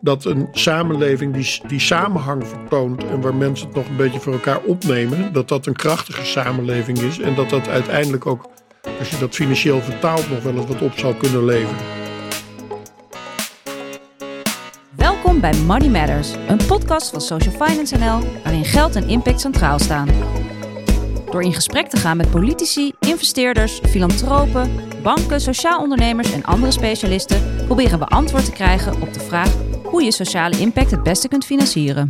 Dat een samenleving die, die samenhang vertoont en waar mensen het nog een beetje voor elkaar opnemen, dat dat een krachtige samenleving is en dat dat uiteindelijk ook, als je dat financieel vertaalt, nog wel eens wat op zal kunnen leveren. Welkom bij Money Matters, een podcast van Social Finance NL waarin geld en impact centraal staan. Door in gesprek te gaan met politici, investeerders, filantropen, banken, sociaal ondernemers en andere specialisten, proberen we antwoord te krijgen op de vraag hoe je sociale impact het beste kunt financieren.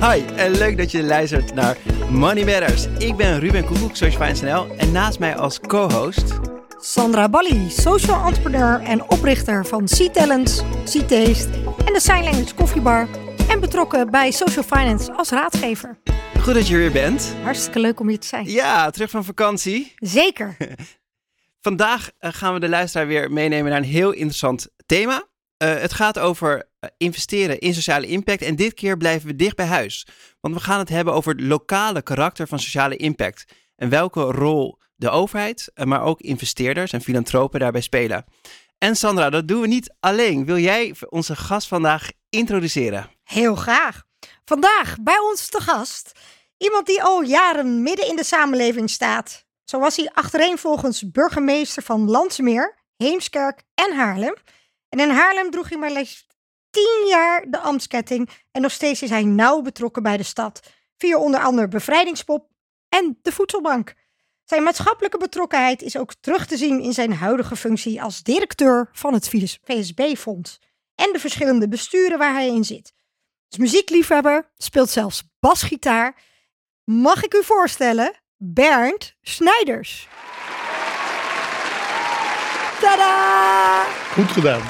Hi, en leuk dat je luistert naar Money Matters. Ik ben Ruben Koekoek, Social Finance NL, en naast mij als co-host... Sandra Balli, social entrepreneur en oprichter van C-Talents, C-Taste en de Sign Language Koffiebar en betrokken bij Social Finance als raadgever. Goed dat je er weer bent. Hartstikke leuk om hier te zijn. Ja, terug van vakantie. Zeker. Vandaag eh, gaan we de luisteraar weer meenemen naar een heel interessant thema. Uh, het gaat over uh, investeren in sociale impact en dit keer blijven we dicht bij huis. Want we gaan het hebben over het lokale karakter van sociale impact en welke rol de overheid, maar ook investeerders en filantropen daarbij spelen. En Sandra, dat doen we niet alleen. Wil jij onze gast vandaag introduceren? Heel graag. Vandaag bij ons te gast iemand die al jaren midden in de samenleving staat. Zo was hij achtereenvolgens burgemeester van Landsmeer, Heemskerk en Haarlem. En in Haarlem droeg hij maar liefst tien jaar de ambtsketting en nog steeds is hij nauw betrokken bij de stad. Via onder andere Bevrijdingspop en de Voedselbank. Zijn maatschappelijke betrokkenheid is ook terug te zien in zijn huidige functie als directeur van het VSB-fonds en de verschillende besturen waar hij in zit. Is muziekliefhebber, speelt zelfs basgitaar. Mag ik u voorstellen, Bernd Snijders. Tada! Goed gedaan.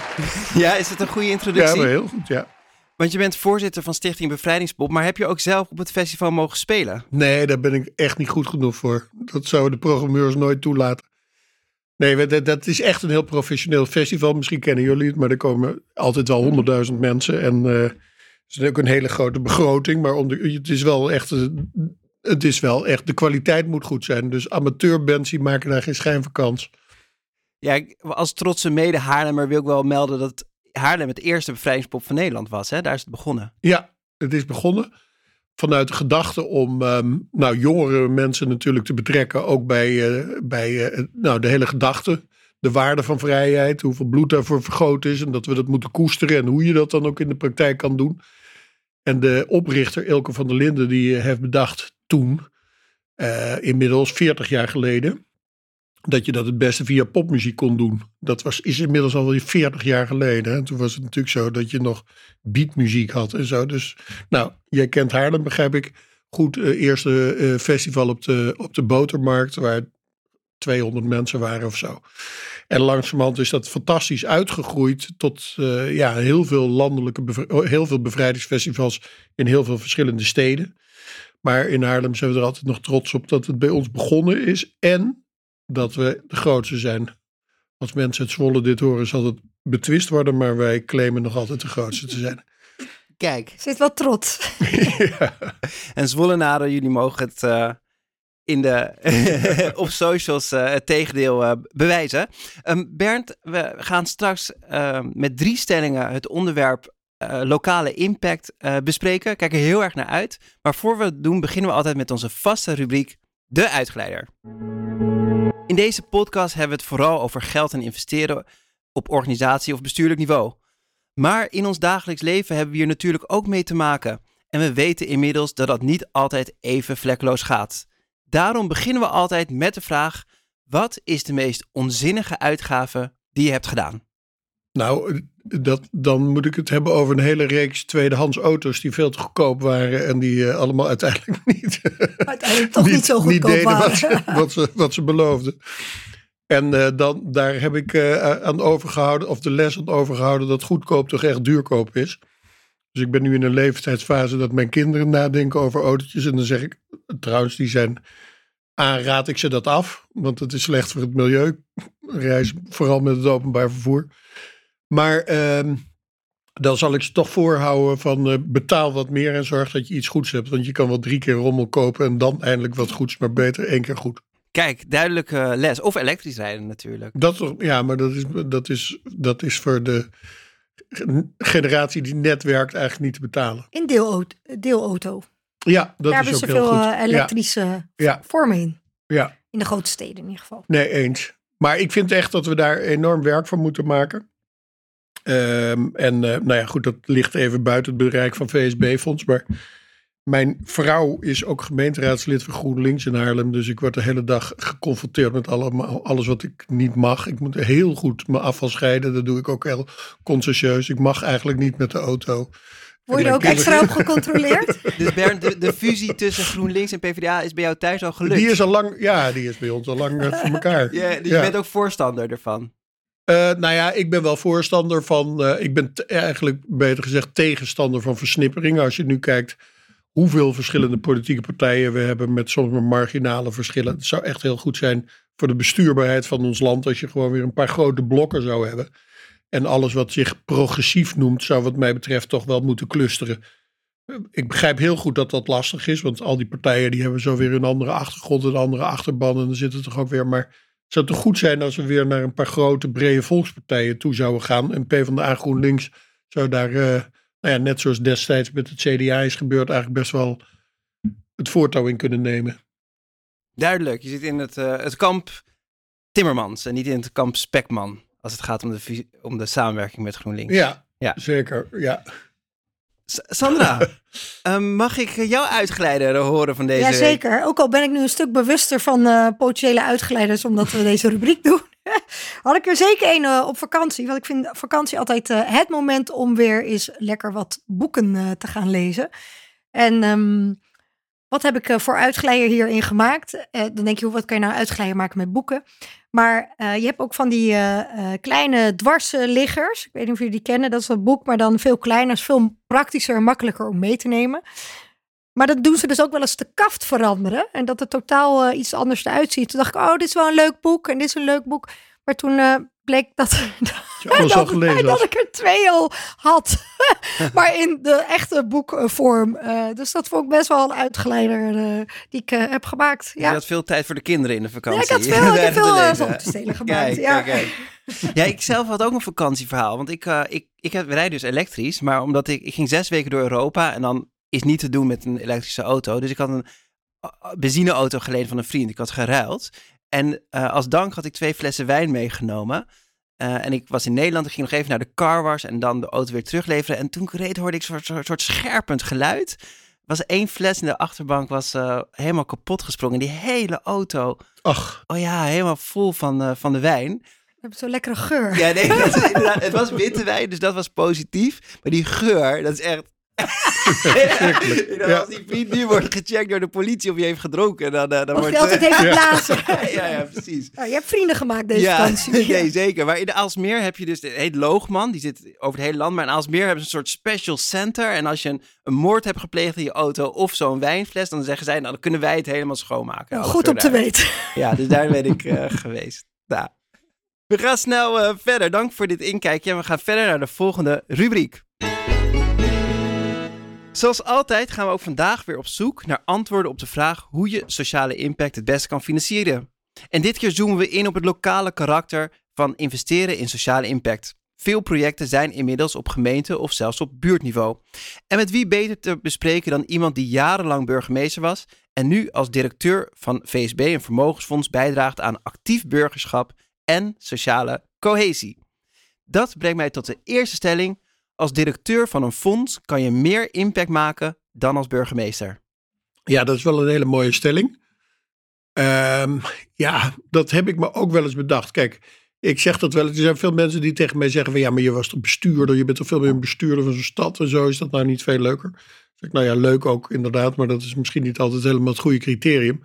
Ja, is het een goede introductie? Ja, heel goed, ja. Want je bent voorzitter van Stichting Bevrijdingspop, maar heb je ook zelf op het festival mogen spelen? Nee, daar ben ik echt niet goed genoeg voor. Dat zouden de programmeurs nooit toelaten. Nee, dat, dat is echt een heel professioneel festival. Misschien kennen jullie het, maar er komen altijd wel honderdduizend mensen. En uh, het is ook een hele grote begroting. Maar om de, het is wel echt. Het is wel echt. De kwaliteit moet goed zijn. Dus amateurbands die maken daar geen schijn van kans. Ja, als trotse mede Haarlemmer wil ik wel melden dat Haarlem het eerste bevrijdingspop van Nederland was. Hè? Daar is het begonnen. Ja, het is begonnen vanuit de gedachte om um, nou, jongere mensen natuurlijk te betrekken. Ook bij, uh, bij uh, nou, de hele gedachte. De waarde van vrijheid. Hoeveel bloed daarvoor vergroot is. En dat we dat moeten koesteren. En hoe je dat dan ook in de praktijk kan doen. En de oprichter Elke van der Linden die heeft bedacht toen. Uh, inmiddels 40 jaar geleden dat je dat het beste via popmuziek kon doen. Dat was, is inmiddels alweer 40 jaar geleden. Hè? Toen was het natuurlijk zo dat je nog beatmuziek had en zo. Dus nou, jij kent Haarlem, begrijp ik. Goed, uh, eerste uh, festival op de, op de botermarkt, waar 200 mensen waren of zo. En langzamerhand is dat fantastisch uitgegroeid tot ja, heel veel landelijke, heel veel bevrijdingsfestivals in heel veel verschillende steden. Maar in Haarlem zijn we er altijd nog trots op dat het bij ons begonnen is. En dat we de grootste zijn. Als mensen het Zwolle dit horen, zal het betwist worden, maar wij claimen nog altijd de grootste te zijn. Kijk. Zit wat trots. ja. En Zwollenaren, jullie mogen het uh, in de, op socials uh, het tegendeel uh, bewijzen. Um, Bernd, we gaan straks ehm, met drie stellingen het onderwerp lokale impact bespreken. Kijk er heel erg naar uit. Maar voor we het doen, beginnen we altijd met onze vaste rubriek, de uitgeleider. In deze podcast hebben we het vooral over geld en investeren op organisatie- of bestuurlijk niveau. Maar in ons dagelijks leven hebben we hier natuurlijk ook mee te maken. En we weten inmiddels dat dat niet altijd even vlekkeloos gaat. Daarom beginnen we altijd met de vraag: wat is de meest onzinnige uitgave die je hebt gedaan? Nou, dat, dan moet ik het hebben over een hele reeks tweedehands auto's die veel te goedkoop waren en die uh, allemaal uiteindelijk niet, uiteindelijk toch niet, niet zo goedkoop niet deden waren. Wat ze, wat, ze, wat ze beloofden. En uh, dan, daar heb ik uh, aan overgehouden, of de les aan overgehouden, dat goedkoop toch echt duurkoop is. Dus ik ben nu in een leeftijdsfase dat mijn kinderen nadenken over autootjes. En dan zeg ik, trouwens, die zijn, aanraad ik ze dat af, want het is slecht voor het milieu. Reis vooral met het openbaar vervoer. Maar uh, dan zal ik ze toch voorhouden van uh, betaal wat meer en zorg dat je iets goeds hebt. Want je kan wel drie keer rommel kopen en dan eindelijk wat goeds, maar beter één keer goed. Kijk, duidelijke les. Of elektrisch rijden natuurlijk. Dat, toch- ja, maar dat is, dat, is, dat is voor de generatie die net werkt eigenlijk niet te betalen. In deelauto. deelauto. Ja, dat Daar is hebben ook ze heel veel goed. eh, elektrische Ja. vormen in. Ja, In de grote steden in ieder geval. nee, eens. Maar ik vind echt dat we daar enorm werk van moeten maken. Ehm, en eh, nou ja, goed, dat ligt even buiten het bereik van VSB-fonds. Maar mijn vrouw is ook gemeenteraadslid van GroenLinks in Haarlem. Dus ik word de hele dag geconfronteerd met allemaal, alles wat ik niet mag. Ik moet heel goed mijn afval scheiden. Dat doe ik ook heel consciëntieus. Ik mag eigenlijk niet met de auto. Word je er ook extra op gecontroleerd? Dus Bernd, de, de fusie tussen GroenLinks en PvdA is bij jou thuis al gelukt. Die is al lang, ja, die is bij ons al lang eh, voor elkaar. Ja, dus Ja. je bent ook voorstander ervan. Eh, nou ja, ik ben wel voorstander van, eh, ik ben eigenlijk beter gezegd tegenstander van versnipperingen. Als je nu kijkt hoeveel verschillende politieke partijen we hebben met soms maar marginale verschillen. Het zou echt heel goed zijn voor de bestuurbaarheid van ons land als je gewoon weer een paar grote blokken zou hebben. En alles wat zich progressief noemt, zou wat mij betreft toch wel moeten clusteren. Eh, Ik begrijp heel goed dat dat lastig is, want al die partijen die hebben zo weer een andere achtergrond, een andere achterban. En dan zit het toch ook weer. Maar het zou toch goed zijn als we weer naar een paar grote, brede volkspartijen toe zouden gaan. En PvdA GroenLinks zou daar, eh, nou ja, net zoals destijds met het CDA is gebeurd, eigenlijk best wel het voortouw in kunnen nemen. Duidelijk, je zit in het, eh, het kamp Timmermans en niet in het kamp Spekman. Als het gaat om de, om de samenwerking met GroenLinks. Ja, Ja. zeker. Ja. Sandra, eh, mag ik jouw uitgeleider horen van deze week? Jazeker. Ook al ben ik nu een stuk bewuster van eh, potentiële uitgeleiders omdat we deze rubriek doen. Had ik er zeker één eh, op vakantie. Want ik vind vakantie altijd eh, het moment om weer eens lekker wat boeken eh, te gaan lezen. En ehm, wat heb ik eh, voor uitgeleider hierin gemaakt? Eh, dan denk je, wat kan je nou uitgeleider maken met boeken? Maar eh, je hebt ook van die kleine dwarsliggers. Ik weet niet of jullie die kennen. Dat is een boek, maar dan veel kleiner. Is veel praktischer en makkelijker om mee te nemen. Maar dat doen ze dus ook wel eens de kaft veranderen. En dat het totaal iets anders eruit ziet. Toen dacht ik, oh, dit is wel een leuk boek. En dit is een leuk boek. Maar toen bleek dat, je alles al dat, gelezen dat had. ik er twee al had. maar in de echte boekvorm. Eh, dus dat vond ik best wel een uitgeleider eh, die ik eh, heb gemaakt. Je Ja. had veel tijd voor de kinderen in de Ja, vakantie. ik had veel, ik heb te veel gemaakt. Kijk, ja. kijk, kijk. Ja, ik zelf had ook een vakantieverhaal. Want ik, eh, ik, ik heb, rijd dus elektrisch. Maar omdat ik, ik ging zes weken door Europa. En dan is niet te doen met een elektrische auto. Dus ik had een benzineauto geleend van een vriend. Ik had geruild. En eh, als dank had ik twee flessen wijn meegenomen. Eh, en ik was in Nederland. Ik ging nog even naar de car wash. En dan de auto weer terugleveren. En toen ik reed hoorde ik een soort, soort, soort scherpend geluid. Er was één fles in de achterbank was eh, helemaal kapot gesprongen. Die hele auto, Ach, oh ja, helemaal vol van, eh, van de wijn. Ik heb zo'n lekkere geur. Ja, nee, dat is inderdaad, het was witte wijn, dus dat was positief. Maar die geur, dat is echt... Dan ja. Als die vriend nu wordt gecheckt door de politie of je heeft gedronken, dan, eh, dan Of wordt... je altijd heeft geblazen. ja, ja, precies. Nou, je hebt vrienden gemaakt deze ja, vakantie. nee, zeker. Maar in de Aalsmeer heb je dus, het heet Loogman, die zit over het hele land. Maar in Aalsmeer hebben ze een soort special center. En als je een, een moord hebt gepleegd in je auto of zo'n wijnfles, dan zeggen zij, nou, dan kunnen wij het helemaal schoonmaken. Goed om te weten. Ja, dus daar ben ik eh, geweest. Nou, we gaan snel eh, verder. Dank voor dit inkijkje. En we gaan verder naar de volgende rubriek. Zoals altijd gaan we ook vandaag weer op zoek naar antwoorden op de vraag hoe je sociale impact het beste kan financieren. En dit keer zoomen we in op het lokale karakter van investeren in sociale impact. Veel projecten zijn inmiddels op gemeente of zelfs op buurtniveau. En met wie beter te bespreken dan iemand die jarenlang burgemeester was en nu als directeur van VSB een vermogensfonds bijdraagt aan actief burgerschap en sociale cohesie. Dat brengt mij tot de eerste stelling. Als directeur van een fonds kan je meer impact maken dan als burgemeester. Ja, dat is wel een hele mooie stelling. Ehm, ja, dat heb ik me ook wel eens bedacht. Kijk, ik zeg dat wel. Er zijn veel mensen die tegen mij zeggen van ja, maar je was toch bestuurder. Je bent toch veel meer een bestuurder van zo'n stad en zo. Is dat nou niet veel leuker? Zeg nou ja, leuk ook inderdaad. Maar dat is misschien niet altijd helemaal het goede criterium.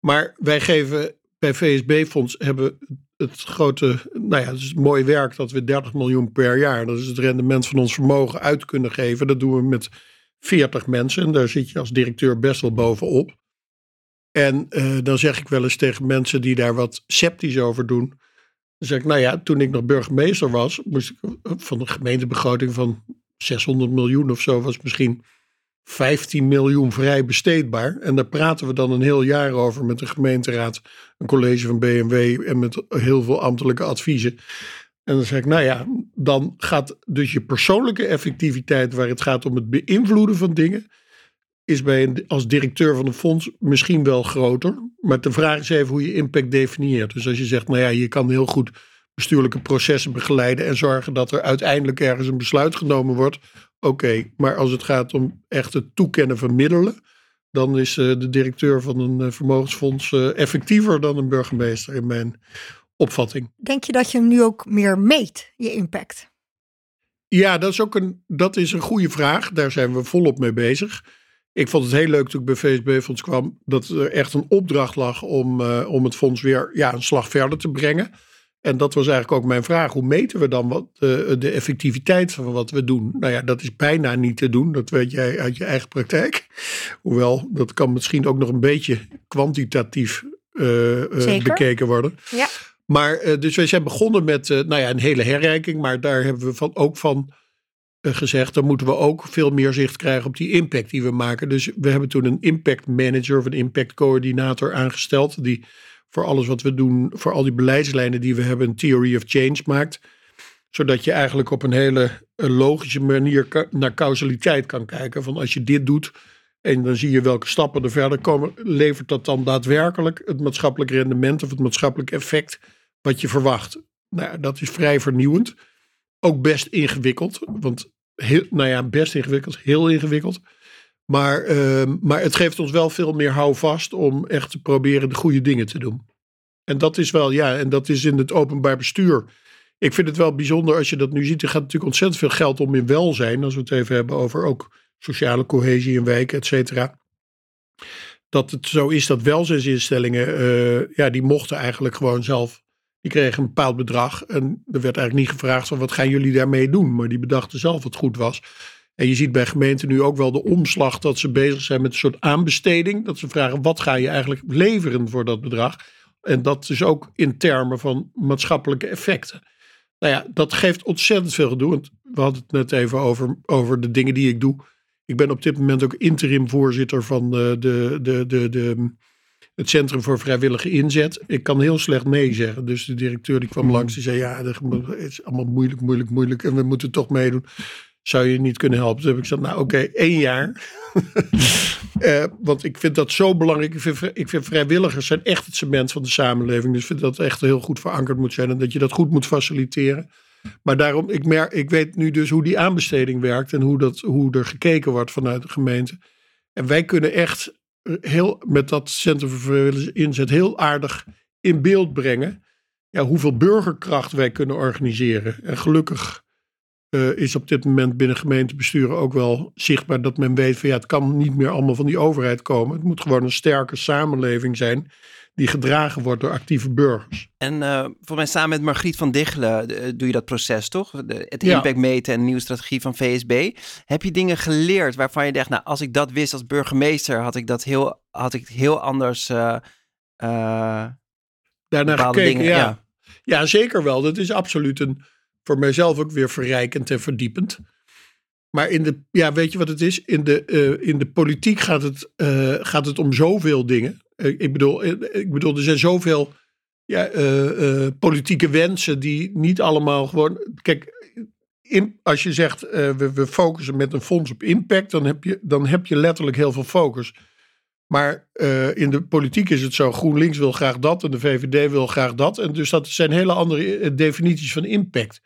Maar wij geven bij VSB-fonds hebben het grote, nou ja, het is mooi werk dat we 30 miljoen per jaar, dat is het rendement van ons vermogen, uit kunnen geven. Dat doen we met 40 mensen en daar zit je als directeur best wel bovenop. En eh, dan zeg ik wel eens tegen mensen die daar wat sceptisch over doen. Dan zeg ik, nou ja, toen ik nog burgemeester was, moest ik van een gemeentebegroting van 600 miljoen of zo, was misschien 15 miljoen vrij besteedbaar. En daar praten we dan een heel jaar over met de gemeenteraad, een college van BMW en met heel veel ambtelijke adviezen. En dan zeg ik, nou ja, dan gaat dus je persoonlijke effectiviteit, waar het gaat om het beïnvloeden van dingen, is bij als directeur van een fonds misschien wel groter. Maar de vraag is even hoe je impact definieert. Dus als je zegt, nou ja, je kan heel goed bestuurlijke processen begeleiden en zorgen dat er uiteindelijk ergens een besluit genomen wordt. Oké, maar als het gaat om echt het toekennen van middelen, dan is uh, de directeur van een uh, vermogensfonds uh, effectiever dan een burgemeester in mijn opvatting. Denk je dat je hem nu ook meer meet, je impact? Ja, dat is ook een, dat is een goede vraag. Daar zijn we volop mee bezig. Ik vond het heel leuk toen ik bij VSB-fonds kwam, dat er echt een opdracht lag om, om het fonds weer ja, een slag verder te brengen. En dat was eigenlijk ook mijn vraag. Hoe meten we dan wat, uh, de effectiviteit van wat we doen? Nou ja, dat is bijna niet te doen. Dat weet jij uit je eigen praktijk. Hoewel, dat kan misschien ook nog een beetje kwantitatief uh, uh, bekeken worden. Ja. Maar dus wij zijn begonnen met nou ja, een hele herrijking. Maar daar hebben we van, ook van gezegd, dan moeten we ook veel meer zicht krijgen op die impact die we maken. Dus we hebben toen een impact manager of een impact coördinator aangesteld. Die voor alles wat we doen, voor al die beleidslijnen die we hebben, een theory of change maakt. Zodat je eigenlijk op een hele logische manier naar causaliteit kan kijken. Van als je dit doet en dan zie je welke stappen er verder komen, levert dat dan daadwerkelijk het maatschappelijk rendement of het maatschappelijk effect wat je verwacht. Nou, dat is vrij vernieuwend. Ook best ingewikkeld, want heel, nou ja, best ingewikkeld, heel ingewikkeld. Maar, uh, maar het geeft ons wel veel meer houvast om echt te proberen de goede dingen te doen. En dat is wel, ja, en dat is in het openbaar bestuur. Ik vind het wel bijzonder als je dat nu ziet. Er gaat natuurlijk ontzettend veel geld om in welzijn. Als we het even hebben over ook sociale cohesie in wijken, et cetera. Dat het zo is dat welzijnsinstellingen, uh, ja, die mochten eigenlijk gewoon zelf. Die kregen een bepaald bedrag. En er werd eigenlijk niet gevraagd van wat gaan jullie daarmee doen. Maar die bedachten zelf wat goed was. En je ziet bij gemeenten nu ook wel de omslag dat ze bezig zijn met een soort aanbesteding. Dat ze vragen wat ga je eigenlijk leveren voor dat bedrag. En dat is ook in termen van maatschappelijke effecten. Nou ja, dat geeft ontzettend veel gedoe. Want we hadden het net even over, over de dingen die ik doe. Ik ben op dit moment ook interim voorzitter van de, de, de, de, de, het Centrum voor Vrijwillige Inzet. Ik kan heel slecht nee zeggen. Dus de directeur die kwam hmm. langs, die zei ja, het is allemaal moeilijk, moeilijk, moeilijk. En we moeten toch meedoen zou je niet kunnen helpen? Toen heb ik gezegd, nou oké, één jaar. uh, want ik vind dat zo belangrijk. Ik vind, ik vind, vrijwilligers zijn echt het cement van de samenleving. Dus ik vind dat echt heel goed verankerd moet zijn. En dat je dat goed moet faciliteren. Maar daarom, ik, merk, ik weet nu dus hoe die aanbesteding werkt. En hoe, dat, hoe er gekeken wordt vanuit de gemeente. En wij kunnen echt heel, met dat Centrum voor Vrijwilligers Inzet heel aardig in beeld brengen. Ja, hoeveel burgerkracht wij kunnen organiseren. En gelukkig uh, is op dit moment binnen gemeentebesturen ook wel zichtbaar dat men weet van ja, het kan niet meer allemaal van die overheid komen. Het moet gewoon een sterke samenleving zijn die gedragen wordt door actieve burgers. En uh, voor mij samen met Margriet van Dichelen uh, doe je dat proces toch? De, het impact meten en de nieuwe strategie van VSB. Heb je dingen geleerd waarvan je dacht, nou als ik dat wist als burgemeester, had ik dat heel, had ik heel anders uh, daarna gekeken. Dingen, ja. ja. Ja. zeker wel. Dat is absoluut een voor mijzelf ook weer verrijkend en verdiepend. Maar in de, ja, weet je wat het is? In de, uh, in de politiek gaat het, uh, gaat het om zoveel dingen. Uh, ik, bedoel, ik bedoel, er zijn zoveel ja, politieke wensen die niet allemaal gewoon. Kijk, in, als je zegt we, we focussen met een fonds op impact, dan heb je, dan heb je letterlijk heel veel focus. Maar in de politiek is het zo: GroenLinks wil graag dat en de VVD wil graag dat. En dus dat zijn hele andere definities van impact.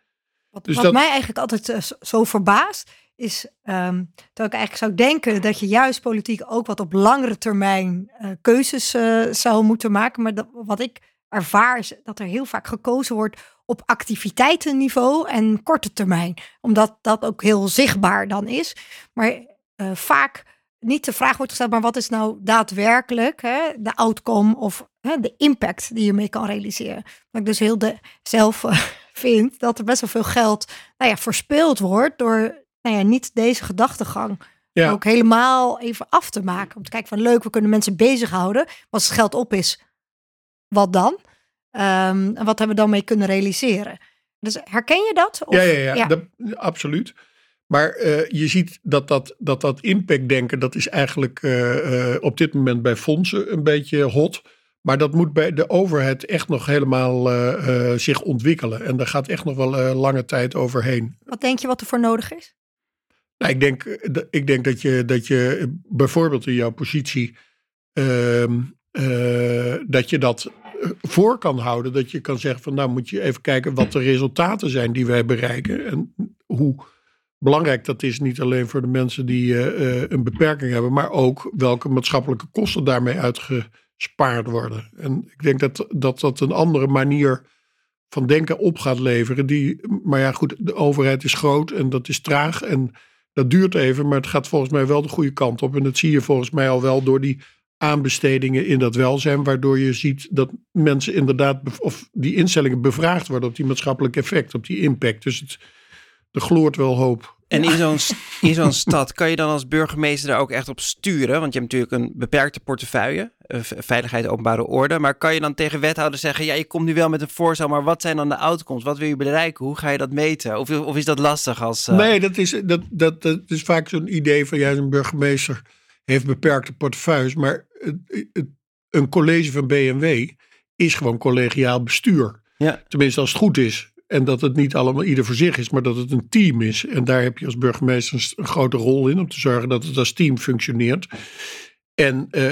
Wat, dus wat mij eigenlijk altijd uh, zo verbaast, is um, dat ik eigenlijk zou denken dat je juist politiek ook wat op langere termijn uh, keuzes uh, zou moeten maken. Maar dat, wat ik ervaar is dat er heel vaak gekozen wordt op activiteitenniveau en korte termijn. Omdat dat ook heel zichtbaar dan is. Maar vaak niet de vraag wordt gesteld, maar wat is nou daadwerkelijk hè, de outcome of hè, de impact die je mee kan realiseren. Dat ik dus heel de, zelf vind dat er best wel veel geld nou ja, verspeeld wordt door nou ja, niet deze gedachtegang ja. ook helemaal even af te maken. Om te kijken van leuk, we kunnen mensen bezighouden. Als het geld op is, wat dan? Um, en wat hebben we dan mee kunnen realiseren? Dus herken je dat? Of, ja, ja, ja, ja. Dat, absoluut. Maar uh, je ziet dat dat, dat, dat impactdenken, dat is eigenlijk uh, uh, op dit moment bij fondsen een beetje hot. Maar dat moet bij de overheid echt nog helemaal zich ontwikkelen. En daar gaat echt nog wel lange tijd overheen. Wat denk je wat er voor nodig is? Nou, ik denk, ik denk dat, je, dat je bijvoorbeeld in jouw positie. Ehm, dat je dat voor kan houden. Dat je kan zeggen van nou moet je even kijken wat de resultaten zijn die wij bereiken. En hoe belangrijk dat is niet alleen voor de mensen die uh, een beperking hebben, maar ook welke maatschappelijke kosten daarmee uitgespaard worden. En ik denk dat dat, dat een andere manier van denken op gaat leveren. Die, maar ja, goed, de overheid is groot en dat is traag en dat duurt even, maar het gaat volgens mij wel de goede kant op. En dat zie je volgens mij al wel door die aanbestedingen in dat welzijn, waardoor je ziet dat mensen inderdaad, of die instellingen bevraagd worden op die maatschappelijke effect, op die impact. Dus het, er gloort wel hoop. En in zo'n, in zo'n stad kan je dan als burgemeester daar ook echt op sturen? Want je hebt natuurlijk een beperkte portefeuille, eh, veiligheid, openbare orde. Maar kan je dan tegen wethouders zeggen, ja, je komt nu wel met een voorstel, maar wat zijn dan de outcomes? Wat wil je bereiken? Hoe ga je dat meten? Of, of is dat lastig als... Uh... Nee, dat is, dat, dat, dat is vaak zo'n idee van, ja, een burgemeester heeft beperkte portefeuilles, maar een college van BMW is gewoon collegiaal bestuur. Ja. Tenminste, als het goed is. En dat het niet allemaal ieder voor zich is, maar dat het een team is. En daar heb je als burgemeester een grote rol in om te zorgen dat het als team functioneert. En uh,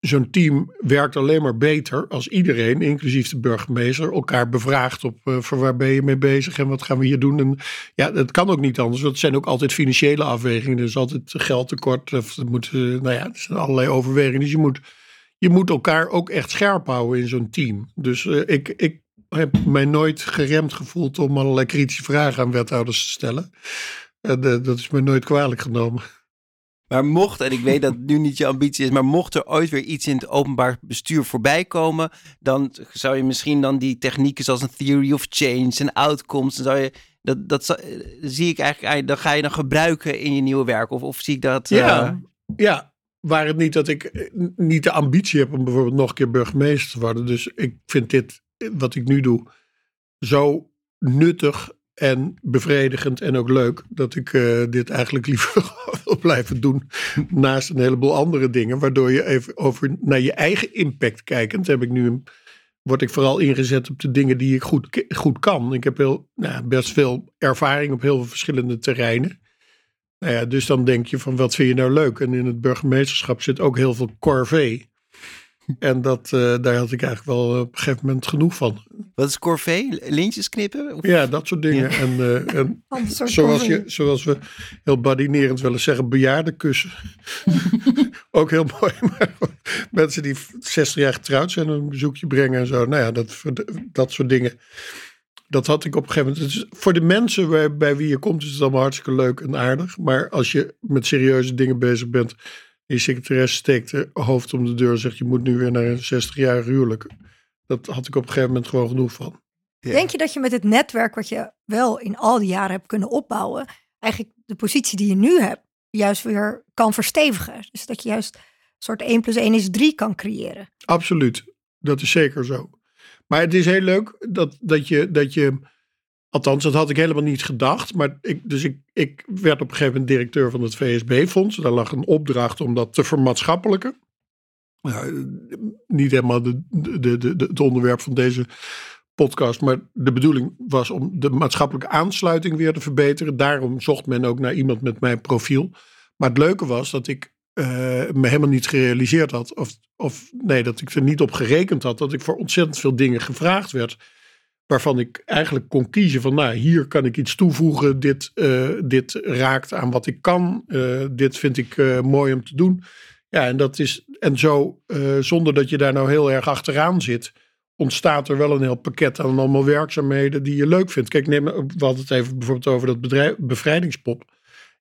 zo'n team werkt alleen maar beter als iedereen, inclusief de burgemeester, elkaar bevraagt op uh, waar ben je mee bezig en wat gaan we hier doen. En ja, dat kan ook niet anders, het zijn ook altijd financiële afwegingen. Er is altijd geldtekort, of het moet, uh, nou ja, er zijn allerlei overwegingen. Dus je moet, je moet elkaar ook echt scherp houden in zo'n team. Dus ik, ik heb mij nooit geremd gevoeld om allerlei kritische vragen aan wethouders te stellen. En dat is me nooit kwalijk genomen. Maar mocht, en ik weet dat het nu niet je ambitie is, maar mocht er ooit weer iets in het openbaar bestuur voorbij komen, dan zou je misschien dan die technieken zoals een theory of change en outcomes, dan zou je, dat, dat zie ik eigenlijk, dan ga je dan gebruiken in je nieuwe werk. Of, of zie ik dat? Ja, uh... ja, waar het niet dat ik eh, niet de ambitie heb om bijvoorbeeld nog een keer burgemeester te worden. Dus ik vind dit, wat ik nu doe, zo nuttig en bevredigend en ook leuk dat ik uh, dit eigenlijk liever wil blijven doen naast een heleboel andere dingen, waardoor je even over naar je eigen impact kijkend heb ik nu word ik vooral ingezet op de dingen die ik goed, goed kan. Ik heb heel, nou, best veel ervaring op heel veel verschillende terreinen. Nou ja, dus dan denk je van wat vind je nou leuk? En in het burgemeesterschap zit ook heel veel corvée. En dat, uh, daar had ik eigenlijk wel op een gegeven moment genoeg van. Wat is corvée? Lintjes knippen? Of? Ja, dat soort dingen. En, uh, en zoals, je, zoals we heel badinerend willen zeggen, bejaardenkussen. Ook heel mooi. Maar mensen die 60 jaar getrouwd zijn, een bezoekje brengen en zo. Nou ja, dat, dat soort dingen. Dat had ik op een gegeven moment. Dus voor de mensen bij, bij wie je komt is het allemaal hartstikke leuk en aardig. Maar als je met serieuze dingen bezig bent die secretaresse steekt de hoofd om de deur en zegt: Je moet nu weer naar een 60-jarig huwelijk. Dat had ik op een gegeven moment gewoon genoeg van. Denk je dat je met het netwerk wat je wel in al die jaren hebt kunnen opbouwen, eigenlijk de positie die je nu hebt, juist weer kan verstevigen? Dus dat je juist een soort 1 plus 1 is 3 kan creëren. Absoluut, dat is zeker zo. Maar het is heel leuk dat, dat je. Dat je Althans, dat had ik helemaal niet gedacht. Maar ik, dus ik, ik werd op een gegeven moment directeur van het VSB-fonds. Daar lag een opdracht om dat te vermaatschappelijken. niet helemaal de, de, de, het onderwerp van deze podcast. Maar de bedoeling was om de maatschappelijke aansluiting weer te verbeteren. Daarom zocht men ook naar iemand met mijn profiel. Maar het leuke was dat ik uh, me helemaal niet gerealiseerd had. Of, of nee, dat ik er niet op gerekend had. Dat ik voor ontzettend veel dingen gevraagd werd waarvan ik eigenlijk kon kiezen van, nou, hier kan ik iets toevoegen, dit, uh, dit raakt aan wat ik kan, uh, dit vind ik uh, mooi om te doen. Ja, en dat is, en zo, zonder dat je daar nou heel erg achteraan zit, ontstaat er wel een heel pakket aan allemaal werkzaamheden die je leuk vindt. Kijk, neem, we hadden het even bijvoorbeeld over dat bedrijf, bevrijdingspop.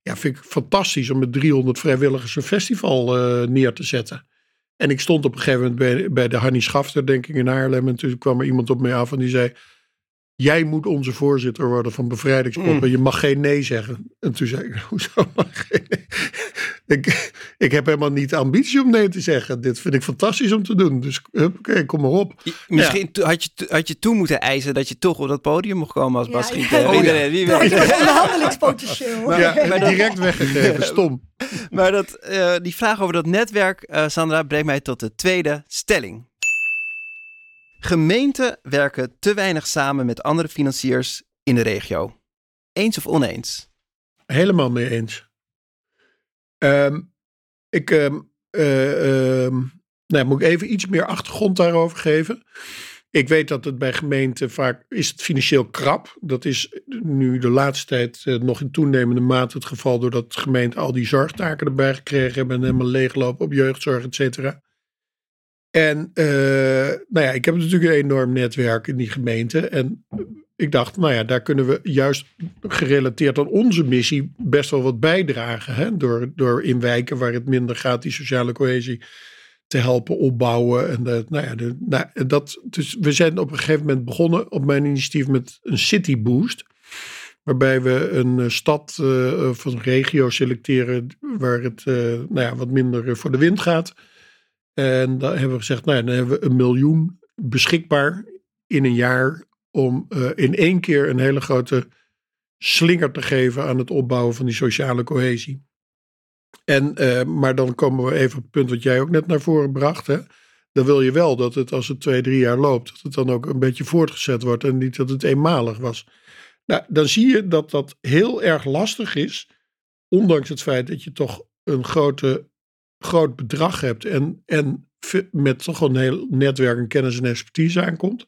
Ja, vind ik fantastisch om met 300 vrijwilligers een festival neer te zetten. En ik stond op een gegeven moment bij, bij de Hannie Schafter, denk ik, in Haarlem. En toen kwam er iemand op mij af en die zei jij moet onze voorzitter worden van Bevrijdingspop. Mm. En je mag geen nee zeggen. En toen zei ik, hoezo mag geen nee? ik, ik heb helemaal niet de ambitie om nee te zeggen. Dit vind ik fantastisch om te doen. Dus oké, kom maar op. Misschien had, je, had je toen moeten eisen dat je toch op dat podium mocht komen als Bas Gieten. Ja, oh, ja. Wie weet. onderhandelingspotentieel. Ja, maar direct weggegeven. Stom. Maar dat, uh, die vraag over dat netwerk, uh, Sandra, brengt mij tot de tweede stelling. Gemeenten werken te weinig samen met andere financiers in de regio. Eens of oneens? Helemaal mee eens. Um, ik um, uh, um, nou, moet ik even iets meer achtergrond daarover geven. Ik weet dat het bij gemeenten vaak is financieel krap. Dat is nu de laatste tijd uh, nog in toenemende mate het geval doordat gemeenten al die zorgtaken erbij gekregen hebben en helemaal leeglopen op jeugdzorg, et cetera. En uh, nou ja, ik heb natuurlijk een enorm netwerk in die gemeente. En ik dacht, nou ja, daar kunnen we juist gerelateerd aan onze missie best wel wat bijdragen. Hè? Door, door in wijken waar het minder gaat, die sociale cohesie te helpen opbouwen. En de, nou ja, de, nou, dat, dus we zijn op een gegeven moment begonnen op mijn initiatief met een city boost. Waarbij we een stad uh, of een regio selecteren waar het nou ja, wat minder voor de wind gaat. En dan hebben we gezegd, nou dan hebben we een miljoen beschikbaar in een jaar om uh, in één keer een hele grote slinger te geven aan het opbouwen van die sociale cohesie. En, uh, maar dan komen we even op het punt wat jij ook net naar voren bracht. Hè? Dan wil je wel dat het als het twee, drie jaar loopt, dat het dan ook een beetje voortgezet wordt en niet dat het eenmalig was. Nou, dan zie je dat dat heel erg lastig is, ondanks het feit dat je toch een grote, groot bedrag hebt en, en met toch een heel netwerk en kennis en expertise aankomt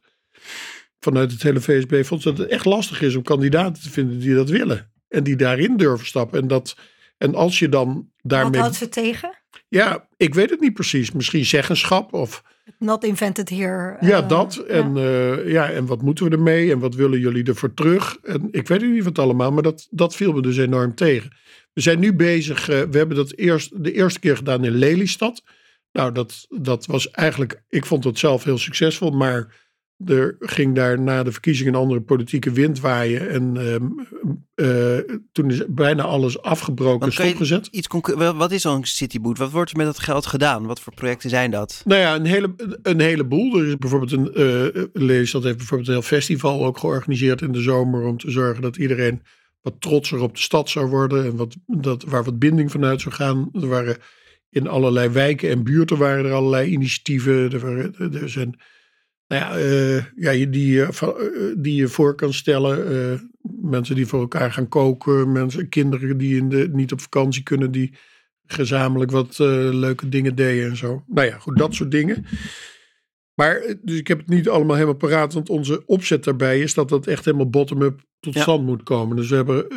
vanuit het hele VSB vond dat het echt lastig is om kandidaten te vinden die dat willen. En die daarin durven stappen. En, dat, en als je dan daarmee... Wat houdt ze tegen? Ja, ik weet het niet precies. Misschien zeggenschap of... Not invented here. Uh, ja, dat. En, ja. Uh, ja, en wat moeten we ermee? En wat willen jullie ervoor terug? En ik weet niet wat allemaal, maar dat, dat viel me dus enorm tegen. We zijn nu bezig, uh, we hebben dat eerst, de eerste keer gedaan in Lelystad. Nou, dat, dat was eigenlijk, ik vond het zelf heel succesvol, maar er ging daar na de verkiezingen een andere politieke wind waaien. En uh, uh, toen is bijna alles afgebroken, stopgezet. Iets wat is zo'n cityboot? Wat wordt er met dat geld gedaan? Wat voor projecten zijn dat? Nou ja, een, hele, een heleboel. Er is bijvoorbeeld een, uh, lees dat heeft bijvoorbeeld een heel festival ook georganiseerd in de zomer. Om te zorgen dat iedereen wat trotser op de stad zou worden. En wat, dat, waar wat binding vanuit zou gaan. Er waren in allerlei wijken en buurten waren er allerlei initiatieven. Er, waren, zijn nou ja, uh, ja die, uh, die je voor kan stellen. Uh, mensen die voor elkaar gaan koken. Mensen, kinderen die in de, niet op vakantie kunnen. Die gezamenlijk wat leuke dingen deden en zo. Nou ja, goed, dat soort dingen. Maar dus ik heb het niet allemaal helemaal paraat. Want onze opzet daarbij is dat dat echt helemaal bottom-up tot ja. stand moet komen. Dus we hebben,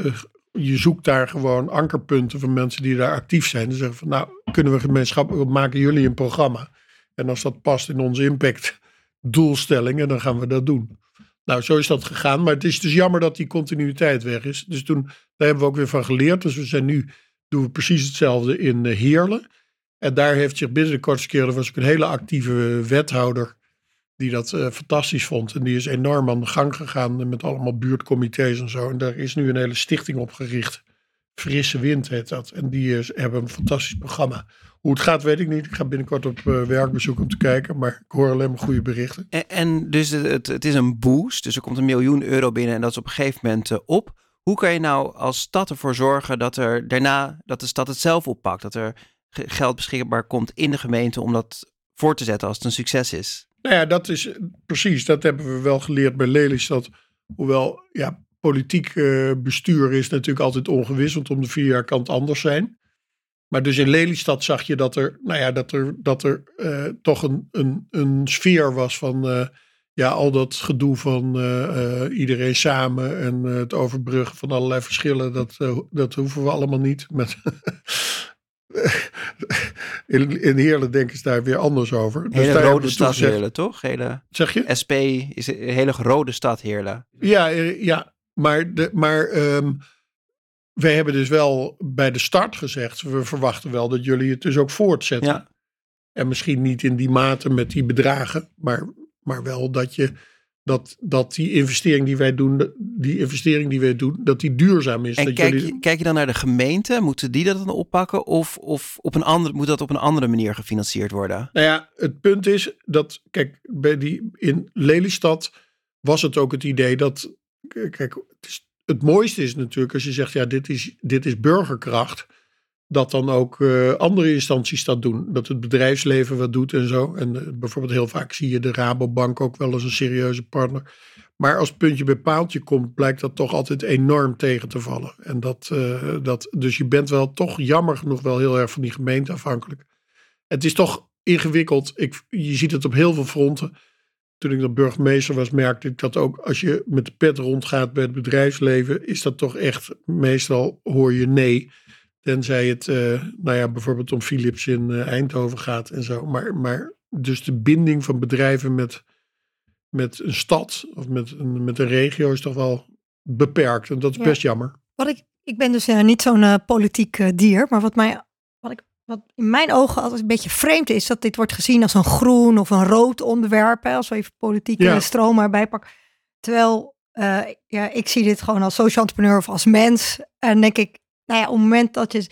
je zoekt daar gewoon ankerpunten van mensen die daar actief zijn. En zeggen van nou, kunnen we gemeenschappelijk, maken jullie een programma. En als dat past in onze impact doelstellingen, dan gaan we dat doen. Nou, zo is dat gegaan. Maar het is dus jammer dat die continuïteit weg is. Dus toen, daar hebben we ook weer van geleerd. Dus we zijn nu, doen we precies hetzelfde in uh, Heerlen. En daar heeft zich binnen de kortste keer, er was ook een hele actieve wethouder die dat uh, fantastisch vond. En die is enorm aan de gang gegaan met allemaal buurtcomité's en zo. En daar is nu een hele stichting opgericht. Frisse Wind heet dat. En die hebben een fantastisch programma hoe het gaat, weet ik niet. Ik ga binnenkort op uh, werkbezoek om te kijken. Maar ik hoor alleen maar goede berichten. En, dus het, het is een boost. Dus er komt een miljoen euro binnen en dat is op een gegeven moment uh, op. Hoe kan je nou als stad ervoor zorgen dat er daarna dat de stad het zelf oppakt? Dat er geld beschikbaar komt in de gemeente om dat voor te zetten als het een succes is? Nou ja, dat is precies. Dat hebben we wel geleerd bij Lelystad. Hoewel, ja, politiek uh, bestuur is natuurlijk altijd ongewis. Want om de vier jaar kan het anders zijn. Maar dus in Lelystad zag je dat er, nou ja, dat er, dat er uh, toch een, een, een sfeer was van uh, ja, al dat gedoe van iedereen samen en het overbruggen van allerlei verschillen. Dat, dat hoeven we allemaal niet. Met in, in Heerlen denken ze daar weer anders over. Dus hele rode stad Heerlen, toch? Hele, zeg je? SP is een hele rode stad Heerlen. Ja, ja maar, de, maar um, wij hebben dus wel bij de start gezegd, we verwachten wel dat jullie het dus ook voortzetten. Ja. En misschien niet in die mate met die bedragen, maar, maar wel dat je dat, dat die investering die wij doen, die investering die wij doen, dat die duurzaam is. En dat kijk, jullie- kijk je dan naar de gemeente? Moeten die dat dan oppakken? Of, of op een andere, moet dat op een andere manier gefinancierd worden? Nou ja, het punt is dat, kijk, bij die, in Lelystad was het ook het idee dat, kijk, het, is, het mooiste is natuurlijk als je zegt, ja, dit is, dit is burgerkracht, dat dan ook eh, andere instanties dat doen. Dat het bedrijfsleven wat doet en zo. En eh, bijvoorbeeld heel vaak zie je de Rabobank ook wel als een serieuze partner. Maar als puntje bij paaltje komt, blijkt dat toch altijd enorm tegen te vallen. En dat, eh, dat, dus je bent wel toch jammer genoeg wel heel erg van die gemeente afhankelijk. Het is toch ingewikkeld. Ik, je ziet het op heel veel fronten. Toen ik dan burgemeester was, merkte ik dat ook als je met de pet rondgaat bij het bedrijfsleven, is dat toch echt, meestal hoor je nee. Tenzij het, eh, nou ja, bijvoorbeeld om Philips in eh, Eindhoven gaat en zo. Maar, maar dus de binding van bedrijven met, met een stad of met een, met een regio is toch wel beperkt. En dat is Ja. best jammer. Wat ik, ik ben dus eh, niet zo'n politiek dier, maar wat, mij, wat, ik, wat in mijn ogen altijd een beetje vreemd is, dat dit wordt gezien als een groen of een rood onderwerp, hè, als we even politieke Ja. stroom erbij pakken. Terwijl ja, ik zie dit gewoon als social entrepreneur of als mens. En denk ik, nou op het moment dat het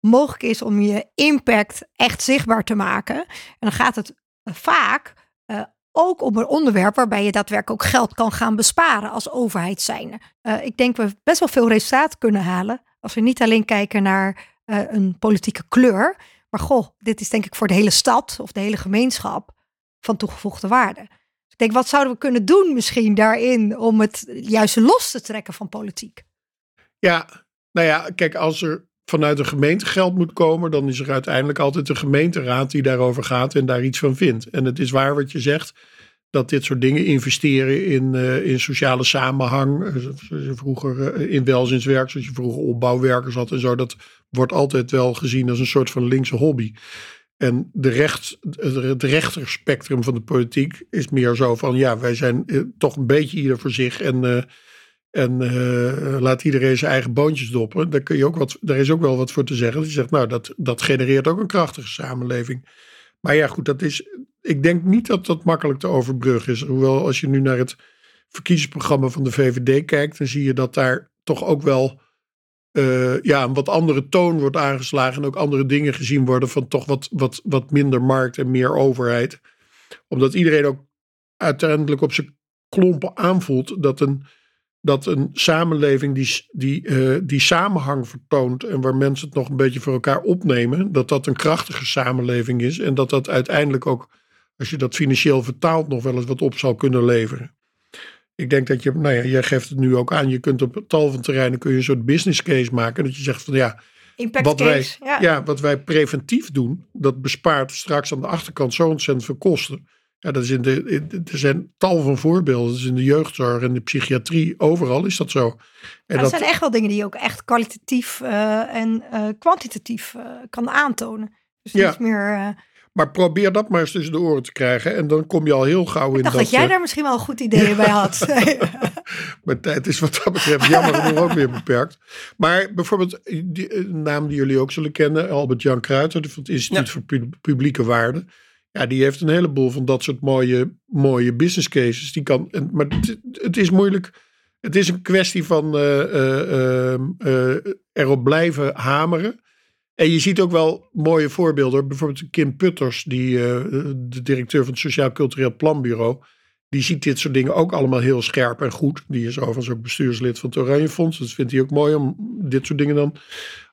mogelijk is om je impact echt zichtbaar te maken, en dan gaat het vaak eh, ook om een onderwerp waarbij je daadwerkelijk ook geld kan gaan besparen als overheid zijnde. Eh, ik denk we best wel veel resultaat kunnen halen als we niet alleen kijken naar eh, een politieke kleur, maar goh, dit is denk ik voor de hele stad of de hele gemeenschap van toegevoegde waarde. Dus ik denk, wat zouden we kunnen doen misschien daarin om het juist los te trekken van politiek? Ja, nou ja, kijk, als er vanuit een gemeente geld moet komen, dan is er uiteindelijk altijd een gemeenteraad die daarover gaat en daar iets van vindt. En het is waar wat je zegt, dat dit soort dingen investeren in, eh, in sociale samenhang, eh, zoals je vroeger eh, in welzinswerk, zoals je vroeger opbouwwerkers had en zo, dat wordt altijd wel gezien als een soort van linkse hobby. En de recht, het rechterspectrum van de politiek is meer zo van, ja, wij zijn toch een beetje ieder voor zich en... en eh, laat iedereen zijn eigen boontjes doppen. Daar, kun je ook wat, daar is ook wel wat voor te zeggen. Je zegt, nou, dat, dat genereert ook een krachtige samenleving. Maar ja, goed, dat is. Ik denk niet dat dat makkelijk te overbruggen is. Hoewel, als je nu naar het verkiezingsprogramma van de VVD kijkt, dan zie je dat daar toch ook wel eh, ja, een wat andere toon wordt aangeslagen. En ook andere dingen gezien worden van toch wat, wat, wat minder markt en meer overheid. Omdat iedereen ook uiteindelijk op zijn klompen aanvoelt dat een dat een samenleving die, die, eh, die samenhang vertoont en waar mensen het nog een beetje voor elkaar opnemen, dat dat een krachtige samenleving is en dat dat uiteindelijk ook, als je dat financieel vertaalt, nog wel eens wat op zal kunnen leveren. Ik denk dat je, nou ja, jij geeft het nu ook aan, je kunt op tal van terreinen kun je een soort business case maken, dat je zegt van ja, Impact wat wij, case, ja. ja, wat wij preventief doen, dat bespaart straks aan de achterkant zo ontzettend veel kosten. Ja, dat is in de, in- er zijn tal van voorbeelden. Dat is in de jeugdzorg en de psychiatrie. Overal is dat zo. En dat, dat zijn echt wel dingen die je ook echt kwalitatief eh, en eh, kwantitatief eh, kan aantonen. Dus Ja. niet meer... eh, Maar probeer dat maar eens tussen de oren te krijgen. En dan kom je al heel gauw in ik dacht dat... dat jij daar misschien wel een goed idee bij had. Mijn tijd is wat dat betreft jammer genoeg ook weer beperkt. Maar bijvoorbeeld die, een naam die jullie ook zullen kennen. Albert-Jan Kruiter van het Instituut Ja. voor Pu- Publieke Waarden. Ja, die heeft een heleboel van dat soort mooie, mooie business cases. Die kan, maar het, het is moeilijk. Het is een kwestie van eh, eh, ehm, eh, erop blijven hameren. En je ziet ook wel mooie voorbeelden. Bijvoorbeeld Kim Putters, die, de directeur van het Sociaal Cultureel Planbureau. Die ziet dit soort dingen ook allemaal heel scherp en goed. Die is overigens ook bestuurslid van het Oranje Fonds. Dat vindt hij ook mooi om dit soort dingen dan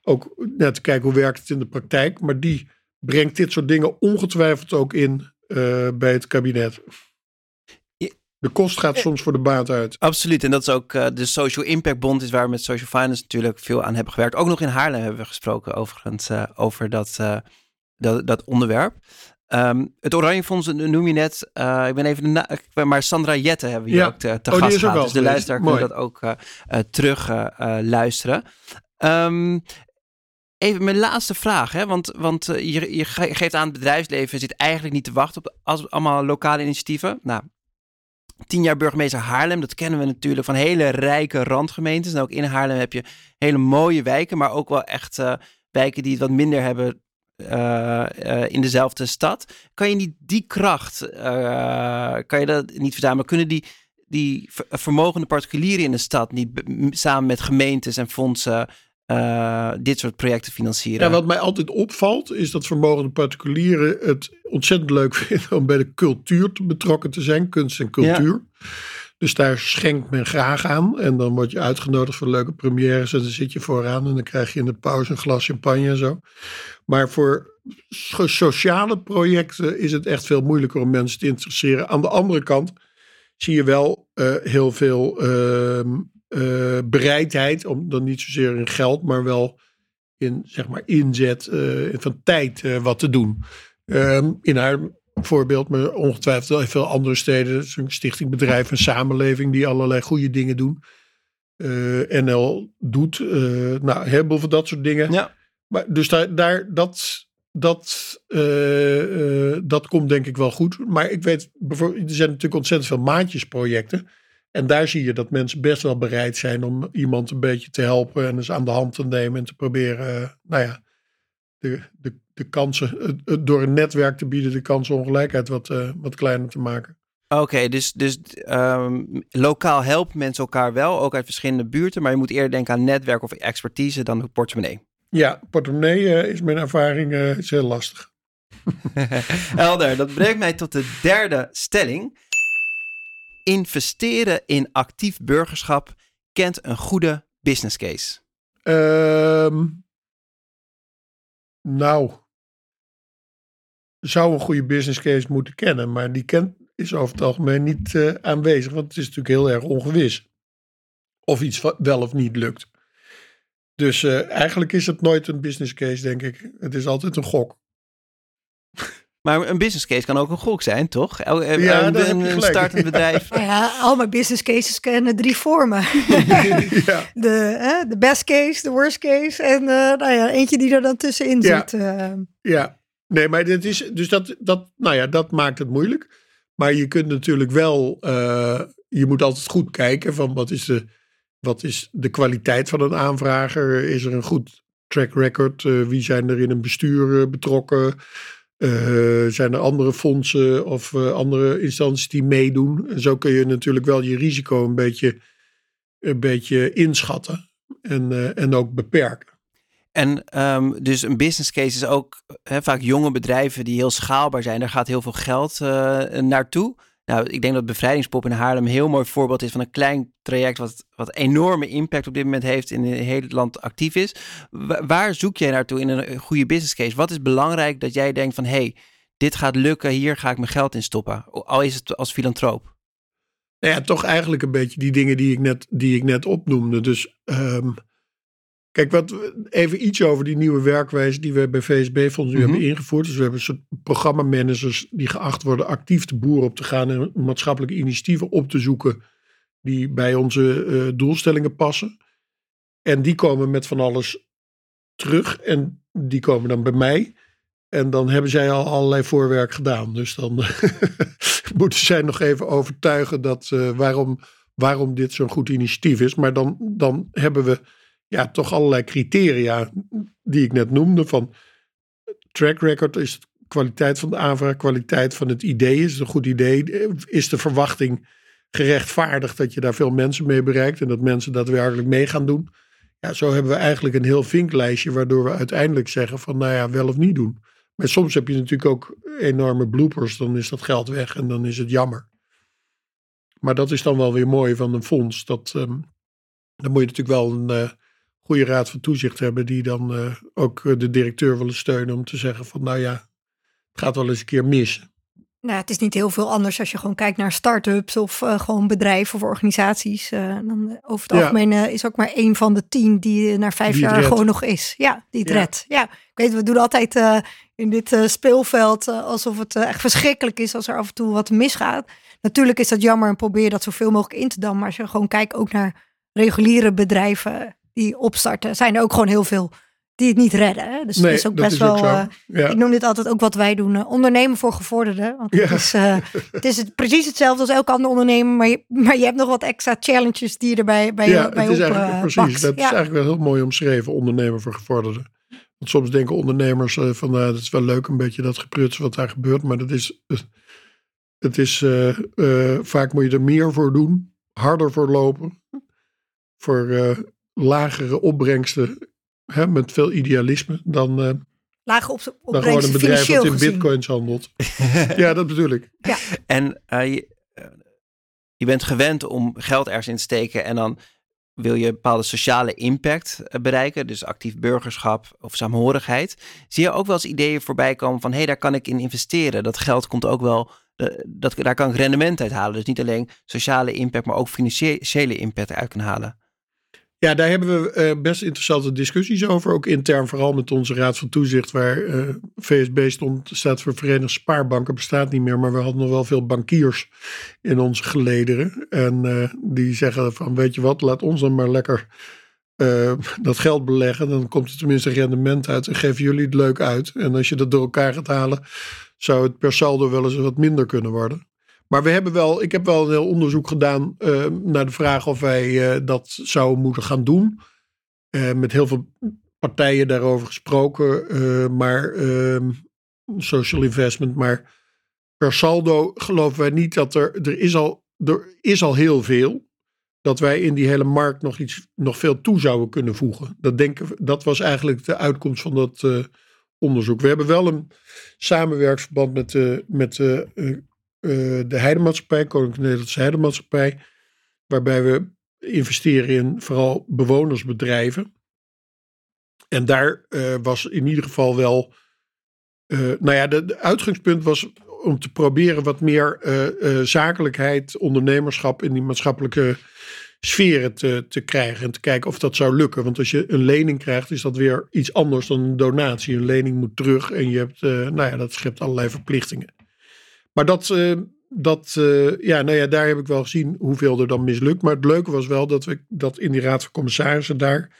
ook net te kijken hoe werkt het in de praktijk. Maar die brengt dit soort dingen ongetwijfeld ook in eh, bij het kabinet. De kost gaat soms voor de baat uit. Absoluut. En dat is ook eh, de Social Impact Bond, is waar we met Social Finance natuurlijk veel aan hebben gewerkt. Ook nog in Haarlem hebben we gesproken overigens eh, over dat, dat, dat onderwerp. Ehm, het Oranje Fonds noem je net. ik ben even de maar Sandra Jette hebben we hier Ja. ook te, te Oh, gast gehad. Dus de luisteraar kan dat ook terug luisteren. Ehm, Even mijn laatste vraag, hè? want, want eh, je, je ge- geeft aan het bedrijfsleven zit eigenlijk niet te wachten op als, allemaal lokale initiatieven. Nou, tien jaar burgemeester Haarlem, dat kennen we natuurlijk van hele rijke randgemeentes. En ook in Haarlem heb je hele mooie wijken, maar ook wel echt eh, wijken die het wat minder hebben eh, in dezelfde stad. Kan je niet die kracht, kan je dat niet verzamelen? Kunnen die die vermogende particulieren in de stad niet samen met gemeentes en fondsen uh, dit soort projecten financieren. Ja, wat mij altijd opvalt is dat vermogende particulieren het ontzettend leuk vinden om bij de cultuur te betrokken te zijn, kunst en cultuur. Dus daar schenkt men graag aan. En dan word je uitgenodigd voor leuke premières. En dan zit je vooraan en dan krijg je in de pauze een glas champagne en zo. Maar voor sociale projecten is het echt veel moeilijker om mensen te interesseren. Aan de andere kant zie je wel uh, heel veel uh, uh, bereidheid, om dan niet zozeer in geld, maar wel in zeg maar inzet van tijd wat te doen. Ehm, in haar voorbeeld, maar ongetwijfeld wel veel andere steden. Een stichting Bedrijf en Samenleving die allerlei goede dingen doen. NL doet, nou, heel veel dat soort dingen. Ja. Maar dus daar, daar dat dat, dat komt denk ik wel goed. Maar ik weet, bijvoorbeeld, er zijn natuurlijk ontzettend veel maatjesprojecten. En daar zie je dat mensen best wel bereid zijn om iemand een beetje te helpen en eens aan de hand te nemen en te proberen, uh, nou ja, de, de, de kansen, door een netwerk te bieden, de kansenongelijkheid wat, wat kleiner te maken. Oké, dus, dus um, lokaal helpen mensen elkaar wel, ook uit verschillende buurten, maar je moet eerder denken aan netwerk of expertise dan portemonnee. Ja, portemonnee uh, is mijn ervaring uh, is heel lastig. Helder, dat brengt mij tot de derde stelling. Investeren in actief burgerschap kent een goede business case. Um, nou, zou een goede business case moeten kennen, maar die kent, is over het algemeen niet uh, aanwezig, want het is natuurlijk heel erg ongewis of iets wel of niet lukt. Dus uh, eigenlijk is het nooit een business case, denk ik. Het is altijd een gok. Maar een business case kan ook een gok zijn, toch? El, eh, ja, een, een, een startend bedrijf. Ja. ja, al mijn business cases kennen drie vormen. ja. de, hè, de best case, de worst case en uh, nou ja, eentje die er dan tussenin ja. zit. Uh. Ja, nee, maar dit is, dus dat, dat, nou ja, dat maakt het moeilijk. Maar je kunt natuurlijk wel, uh, je moet altijd goed kijken van wat is de wat is de kwaliteit van een aanvrager? Is er een goed track record? Uh, wie zijn er in een bestuur uh, betrokken? Uh, zijn er andere fondsen of andere instanties die meedoen? En zo kun je natuurlijk wel je risico een beetje, een beetje inschatten en, en ook beperken. En um, dus een business case is ook vaak jonge bedrijven die heel schaalbaar zijn. Daar gaat heel veel geld naartoe. Nou, ik denk dat Bevrijdingspop in Haarlem een heel mooi voorbeeld is van een klein traject wat, wat enorme impact op dit moment heeft in het hele land actief is. waar zoek jij naartoe in een goede business case? Wat is belangrijk dat jij denkt van hé, hey, dit gaat lukken, hier ga ik mijn geld in stoppen, al is het als filantroop? Nou ja, toch eigenlijk een beetje die dingen die ik net, die ik net opnoemde. Dus um, Kijk, wat, even iets over die nieuwe werkwijze die we bij VSB Fonds nu mm hebben ingevoerd. Dus we hebben een soort programmamanagers die geacht worden actief de boer op te gaan en maatschappelijke initiatieven op te zoeken die bij onze uh, doelstellingen passen. En die komen met van alles terug en die komen dan bij mij. En dan hebben zij al allerlei voorwerk gedaan. Dus dan moeten zij nog even overtuigen dat, uh, waarom, waarom dit zo'n goed initiatief is. Maar dan, dan hebben we ja, toch allerlei criteria die ik net noemde. Van track record is kwaliteit van de aanvraag, kwaliteit van het idee. Is het een goed idee? Is de verwachting gerechtvaardigd dat je daar veel mensen mee bereikt en dat mensen daadwerkelijk mee gaan doen? Ja, zo hebben we eigenlijk een heel vinklijstje waardoor we uiteindelijk zeggen van nou ja, wel of niet doen. Maar soms heb je natuurlijk ook enorme bloopers, dan is dat geld weg en dan is het jammer. Maar dat is dan wel weer mooi van een fonds. Dat, um, dan moet je natuurlijk wel een, uh, goede raad van toezicht hebben die dan uh, ook eh, de directeur willen steunen om te zeggen van nou ja, het gaat wel eens een keer mis. Nou, het is niet heel veel anders als je gewoon kijkt naar start-ups of uh, gewoon bedrijven of organisaties. dan over het ja. algemeen is ook maar één van de tien die na vijf jaar gewoon nog is. Ja, die het ja. redt. Ja, ik weet, we doen altijd in dit speelveld alsof het echt verschrikkelijk is als er af en toe wat misgaat. Natuurlijk is dat jammer en probeer dat zoveel mogelijk in te dammen. Maar als je gewoon kijkt ook naar reguliere bedrijven die opstarten, zijn er ook gewoon heel veel die het niet redden. Hè? Dus nee, het is ook best is wel. Ook uh, ja. Ik noem dit altijd ook wat wij doen: uh, ondernemen voor gevorderden. Want het, ja. is, uh, het is het, precies hetzelfde als elke andere ondernemer, maar je, maar je hebt nog wat extra challenges die je erbij bij, ja, bij het is op, eigenlijk, Precies, dat is eigenlijk wel heel mooi omschreven: ondernemen voor gevorderden. Want soms denken ondernemers van, nou, dat is wel leuk een beetje dat gepruts wat daar gebeurt, maar dat is Het is, eh, eh, vaak moet je er meer voor doen, harder voor lopen, voor eh, lagere opbrengsten, hè, met veel idealisme, dan, eh, Lage op, dan gewoon een opbrengsten bedrijf dat in gezien. bitcoins handelt. ja, dat bedoel ik. En eh, je, je bent gewend om geld ergens in te steken en dan wil je bepaalde sociale impact bereiken, dus actief burgerschap of saamhorigheid. Zie je ook wel eens ideeën voorbij komen van hé, hey, daar kan ik in investeren. Dat geld komt ook wel, dat, daar kan ik rendement uit halen. Dus niet alleen sociale impact, maar ook financiële impact uit kunnen halen. Ja, daar hebben we eh, best interessante discussies over. Ook intern, vooral met onze Raad van Toezicht, waar eh, VSB stond, staat voor Verenigde Spaarbanken, bestaat niet meer. Maar we hadden nog wel veel bankiers in onze gelederen. En eh, die zeggen van, weet je wat, laat ons dan maar lekker dat geld beleggen. Dan komt er tenminste rendement uit en geven jullie het leuk uit. En als je dat door elkaar gaat halen, zou het per saldo wel eens wat minder kunnen worden. Maar we hebben wel, ik heb wel een heel onderzoek gedaan eh, naar de vraag of wij eh, dat zouden moeten gaan doen. Eh, met heel veel partijen daarover gesproken. maar ehm, social investment. Maar per saldo geloven wij niet dat er, er is al, er is al heel veel. Dat wij in die hele markt nog iets, nog veel toe zouden kunnen voegen. Dat, denken, dat was eigenlijk de uitkomst van dat onderzoek. We hebben wel een samenwerksverband met de, met de, eh, de Heidemaatschappij, Koninklijke Nederlandse Heidemaatschappij. Waarbij we investeren in vooral bewonersbedrijven. En daar eh, was in ieder geval wel. eh, nou ja, de, uitgangspunt was om te proberen wat meer zakelijkheid, ondernemerschap in die maatschappelijke sferen te, te krijgen. En te kijken of dat zou lukken. Want als je een lening krijgt, is dat weer iets anders dan een donatie. Een lening moet terug en je hebt, nou ja, dat schept allerlei verplichtingen. Maar dat, eh, dat eh, ja, nou ja, daar heb ik wel gezien hoeveel er dan mislukt. Maar het leuke was wel dat we dat in die raad van commissarissen daar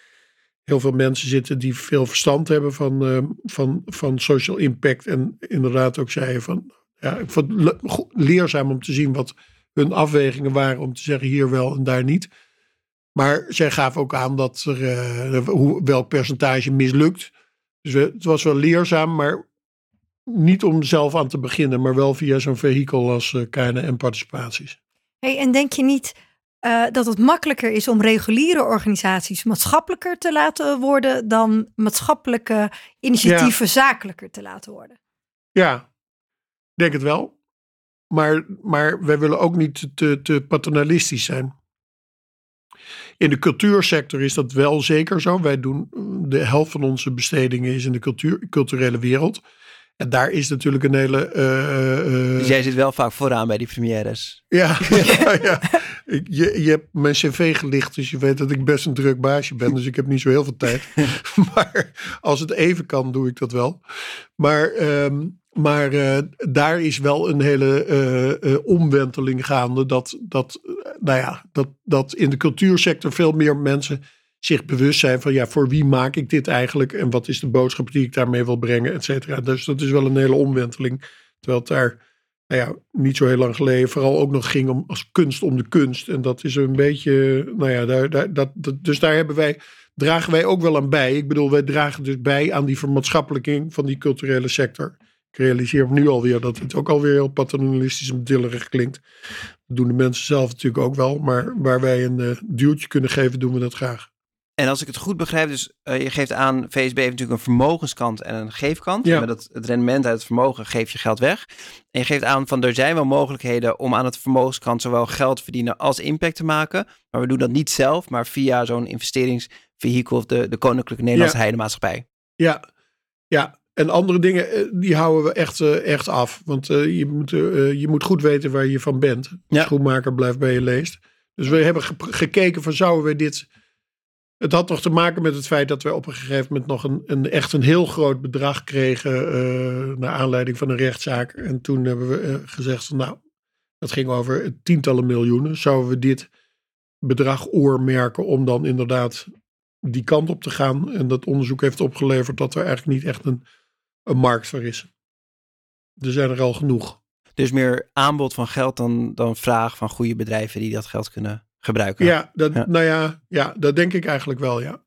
heel veel mensen zitten die veel verstand hebben van, eh, van, van social impact. En inderdaad ook zeiden van, ja, ik vond het leerzaam om te zien wat hun afwegingen waren om te zeggen hier wel en daar niet. Maar zij gaven ook aan dat er hoe, welk percentage mislukt. Dus we- het was wel leerzaam, maar niet om zelf aan te beginnen, maar wel via zo'n vehikel als eh KNN participaties. Hey, en denk je niet eh, dat het makkelijker is om reguliere organisaties maatschappelijker te laten worden dan maatschappelijke initiatieven zakelijker te laten worden? Ja, denk het wel. Maar, maar wij willen ook niet te, te paternalistisch zijn. In de cultuursector is dat wel zeker zo. Wij doen de helft van onze bestedingen is in de cultuur, culturele wereld. En daar is natuurlijk een hele. Dus jij zit wel vaak vooraan bij die premières. ja, ja, ja. Ik- Je, je hebt mijn cv gelicht, dus je weet dat ik best een druk baasje ben. Dus ik heb niet zo heel veel tijd. maar als het even kan, doe ik dat wel. Maar, ehm, maar daar is wel een hele omwenteling gaande. Dat, dat, nou ja, dat, dat in de cultuursector veel meer mensen zich bewust zijn van ja, voor wie maak ik dit eigenlijk? En wat is de boodschap die ik daarmee wil brengen, et cetera. Dus dat is wel een hele omwenteling. Terwijl het daar nou ja, niet zo heel lang geleden vooral ook nog ging om als kunst om de kunst. En dat is een beetje, nou ja, daar, dat, dus daar hebben wij, dragen wij ook wel aan bij. Ik bedoel, wij dragen dus bij aan die vermaatschappelijking van die culturele sector. Ik realiseer me nu alweer dat het ook alweer heel paternalistisch en dillerig klinkt. Dat doen de mensen zelf natuurlijk ook wel. Maar waar wij een eh, duwtje kunnen geven, doen we dat graag. En als ik het goed begrijp, dus eh, je geeft aan, VSB heeft natuurlijk een vermogenskant en een geefkant. Ja. Met het, het rendement uit het vermogen geef je geld weg. En je geeft aan van er zijn wel mogelijkheden om aan het vermogenskant zowel geld verdienen als impact te maken. Maar we doen dat niet zelf, maar via zo'n investeringsvehikel of de, de Koninklijke Nederlandse Ja. Heidemaatschappij. Ja, ja. En andere dingen, eh, die houden we echt, eh, echt af. Want je, moet, je moet goed weten waar je van bent. Ja. Schoenmaker blijft bij je leest. Dus we hebben ge- gekeken van zouden we dit... Het had nog te maken met het feit dat we op een gegeven moment nog een, een echt een heel groot bedrag kregen. eh, naar aanleiding van een rechtszaak. En toen hebben we eh, gezegd nou, dat ging over tientallen miljoenen. Zouden we dit bedrag oormerken om dan inderdaad die kant op te gaan. En dat onderzoek heeft opgeleverd dat er eigenlijk niet echt een, een markt voor is. Er zijn er al genoeg. Dus meer aanbod van geld dan, dan vraag van goede bedrijven die dat geld kunnen gebruiken. Ja, dat, Ja. nou ja, ja, dat denk ik eigenlijk wel, ja.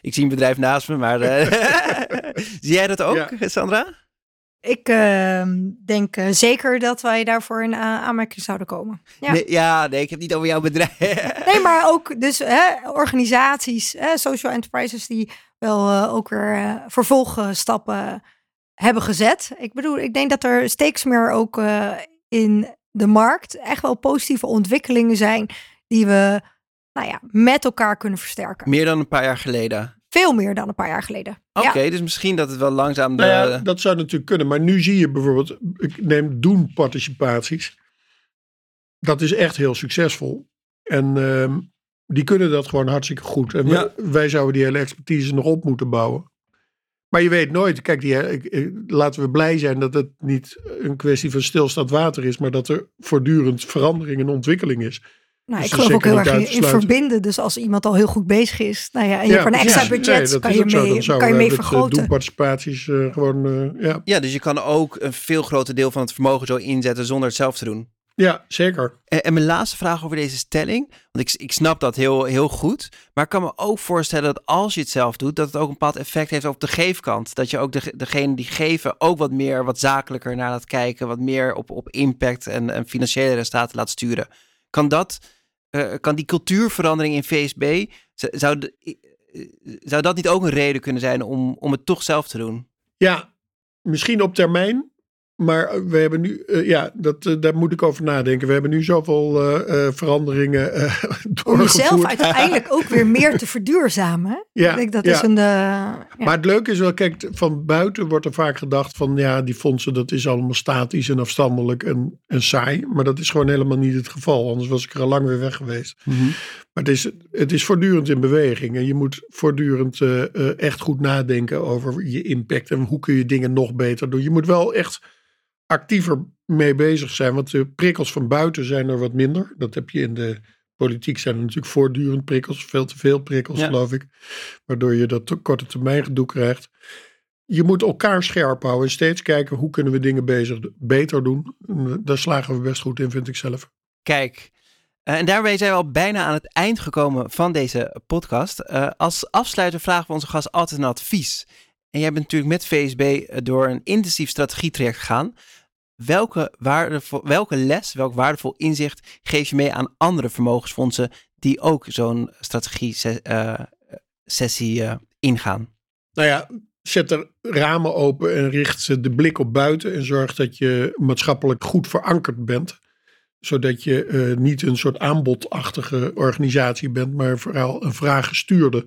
Ik zie een bedrijf naast me, maar eh, zie jij dat ook, Ja. Sandra? Ik uh, denk uh, zeker dat wij daarvoor in uh, aanmerking zouden komen. Ja. Nee, ja, nee, ik heb niet over jouw bedrijf. nee, maar ook dus hè, organisaties, hè, social enterprises die wel uh, ook weer vervolgstappen hebben gezet. Ik bedoel, ik denk dat er steeds meer ook in de markt echt wel positieve ontwikkelingen zijn die we nou ja, met elkaar kunnen versterken. Meer dan een paar jaar geleden. Veel meer dan een paar jaar geleden. Oké, dus misschien dat het wel langzaam. De... Nou ja, dat zou natuurlijk kunnen. Maar nu zie je bijvoorbeeld, ik neem doen participaties. Dat is echt heel succesvol. En uh, die kunnen dat gewoon hartstikke goed. En ja. wij zouden die hele expertise nog op moeten bouwen. Maar je weet nooit. Kijk, die, laten we blij zijn dat het niet een kwestie van stilstaand water is. Maar dat er voortdurend verandering en ontwikkeling is. Nou, dus ik geloof ook heel erg in, verbinden. Dus als iemand al heel goed bezig is, nou ja, en je ja, hebt een extra budget, nee, kan, je mee, kan je mee eh, vergroten. participaties uh, gewoon, uh, ja. Ja, dus je kan ook een veel groter deel van het vermogen zo inzetten zonder het zelf te doen. Ja, zeker. En, en, mijn laatste vraag over deze stelling, want ik, ik snap dat heel, heel goed, maar ik kan me ook voorstellen dat als je het zelf doet, dat het ook een bepaald effect heeft op de geefkant. Dat je ook de, degene die geven ook wat meer, wat zakelijker naar laat kijken, wat meer op, op impact en, en financiële resultaten laat sturen. Kan dat uh, kan die cultuurverandering in VSB, zou, de, eh, zou dat niet ook een reden kunnen zijn om, om het toch zelf te doen? Ja, misschien op termijn. Maar we hebben nu, uh, ja, dat, uh, daar moet ik over nadenken. We hebben nu zoveel uh, veranderingen doorgevoerd. Om jezelf uiteindelijk ook weer meer te verduurzamen. Ja, ik denk dat ja. is een. Ja. Maar het leuke is wel, kijk, van buiten wordt er vaak gedacht van ja, die fondsen, dat is allemaal statisch en afstandelijk en, en saai. Maar dat is gewoon helemaal niet het geval. Anders was ik er al lang weer weg geweest. Mm -hmm. Maar het is, het is voortdurend in beweging. En je moet voortdurend echt goed nadenken over je impact en hoe kun je dingen nog beter doen. Je moet wel echt actiever mee bezig zijn. Want de prikkels van buiten zijn er wat minder. Dat heb je in de politiek zijn er natuurlijk voortdurend prikkels. Veel te veel prikkels, geloof ik. Waardoor je dat korte termijn gedoe krijgt. Je moet elkaar scherp houden en steeds kijken hoe kunnen we dingen bezig, beter doen. Daar slagen we best goed in, vind ik zelf. Kijk, eh, en daarmee zijn we al bijna aan het eind gekomen van deze podcast. Uh, als afsluiter vragen we onze gast altijd een advies. En jij bent natuurlijk met VSB eh, door een intensief strategietraject gegaan welke, waardevol, welke les, welk waardevol inzicht geef je mee aan andere vermogensfondsen die ook zo'n strategie-sessie uh, uh, ingaan? Nou ja, zet er ramen open en richt de blik op buiten en zorg dat je maatschappelijk goed verankerd bent. Zodat je uh, niet een soort aanbodachtige organisatie bent, maar vooral een vraaggestuurde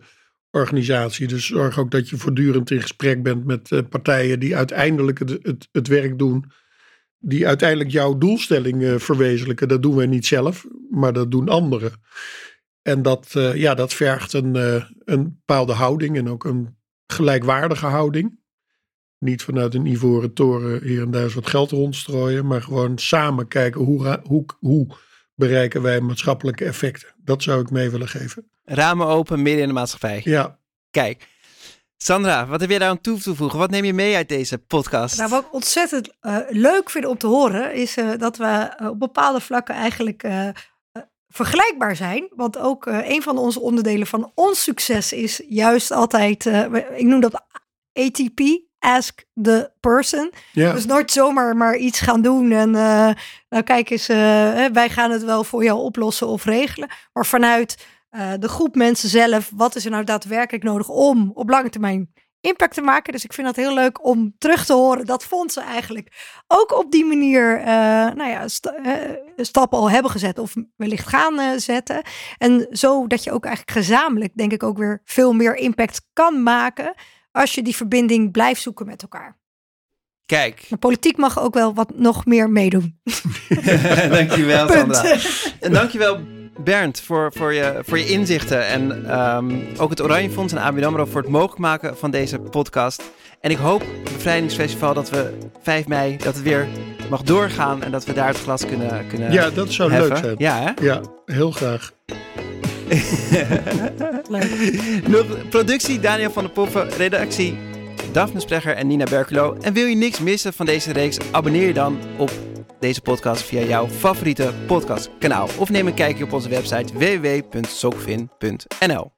organisatie. Dus zorg ook dat je voortdurend in gesprek bent met partijen die uiteindelijk het, het werk doen die uiteindelijk jouw doelstelling uh, verwezenlijken. Dat doen wij niet zelf, maar dat doen anderen. En dat, uh, ja, dat vergt een, uh, een bepaalde houding en ook een gelijkwaardige houding. Niet vanuit een ivoren toren hier en daar eens wat geld rondstrooien, maar gewoon samen kijken hoe, hoe, hoe bereiken wij maatschappelijke effecten. Dat zou ik mee willen geven. Ramen open midden in de maatschappij. Ja. Kijk, Sandra, wat heb jij daar aan toe te voegen? Wat neem je mee uit deze podcast? Nou, wat ik ontzettend uh, leuk vind om te horen, is uh, dat we uh, op bepaalde vlakken eigenlijk vergelijkbaar zijn. Want ook een van onze onderdelen van ons succes is juist altijd, ik noem dat ATP, ask the person. Ja. Dus nooit zomaar maar iets gaan doen en nou kijk eens, wij gaan het wel voor jou oplossen of regelen. Maar vanuit uh, de groep mensen zelf, wat is er nou daadwerkelijk nodig om op lange termijn impact te maken. Dus ik vind het heel leuk om terug te horen dat fondsen eigenlijk ook op die manier uh, nou ja, st uh, stappen al hebben gezet of wellicht gaan uh, zetten. En zo dat je ook eigenlijk gezamenlijk, denk ik, ook weer veel meer impact kan maken als je die verbinding blijft zoeken met elkaar. Kijk. De politiek mag ook wel wat nog meer meedoen. dankjewel, Sandra. En dankjewel Bernd, voor, voor, je, voor je inzichten. En um, ook het Oranje Fonds en ABN AMRO voor het mogelijk maken van deze podcast. En ik hoop, het Bevrijdingsfestival, dat we 5 mei, dat het weer mag doorgaan. En dat we daar het glas kunnen kunnen Ja, dat zou heffen. leuk zijn. Ja, hè? Ja, heel graag. Nog productie Daniel van der Poppen, redactie Daphne Sprecher en Nina Berkelo. En wil je niks missen van deze reeks, abonneer je dan op deze podcast via jouw favoriete podcastkanaal. Of neem een kijkje op onze website www.sokvin.nl.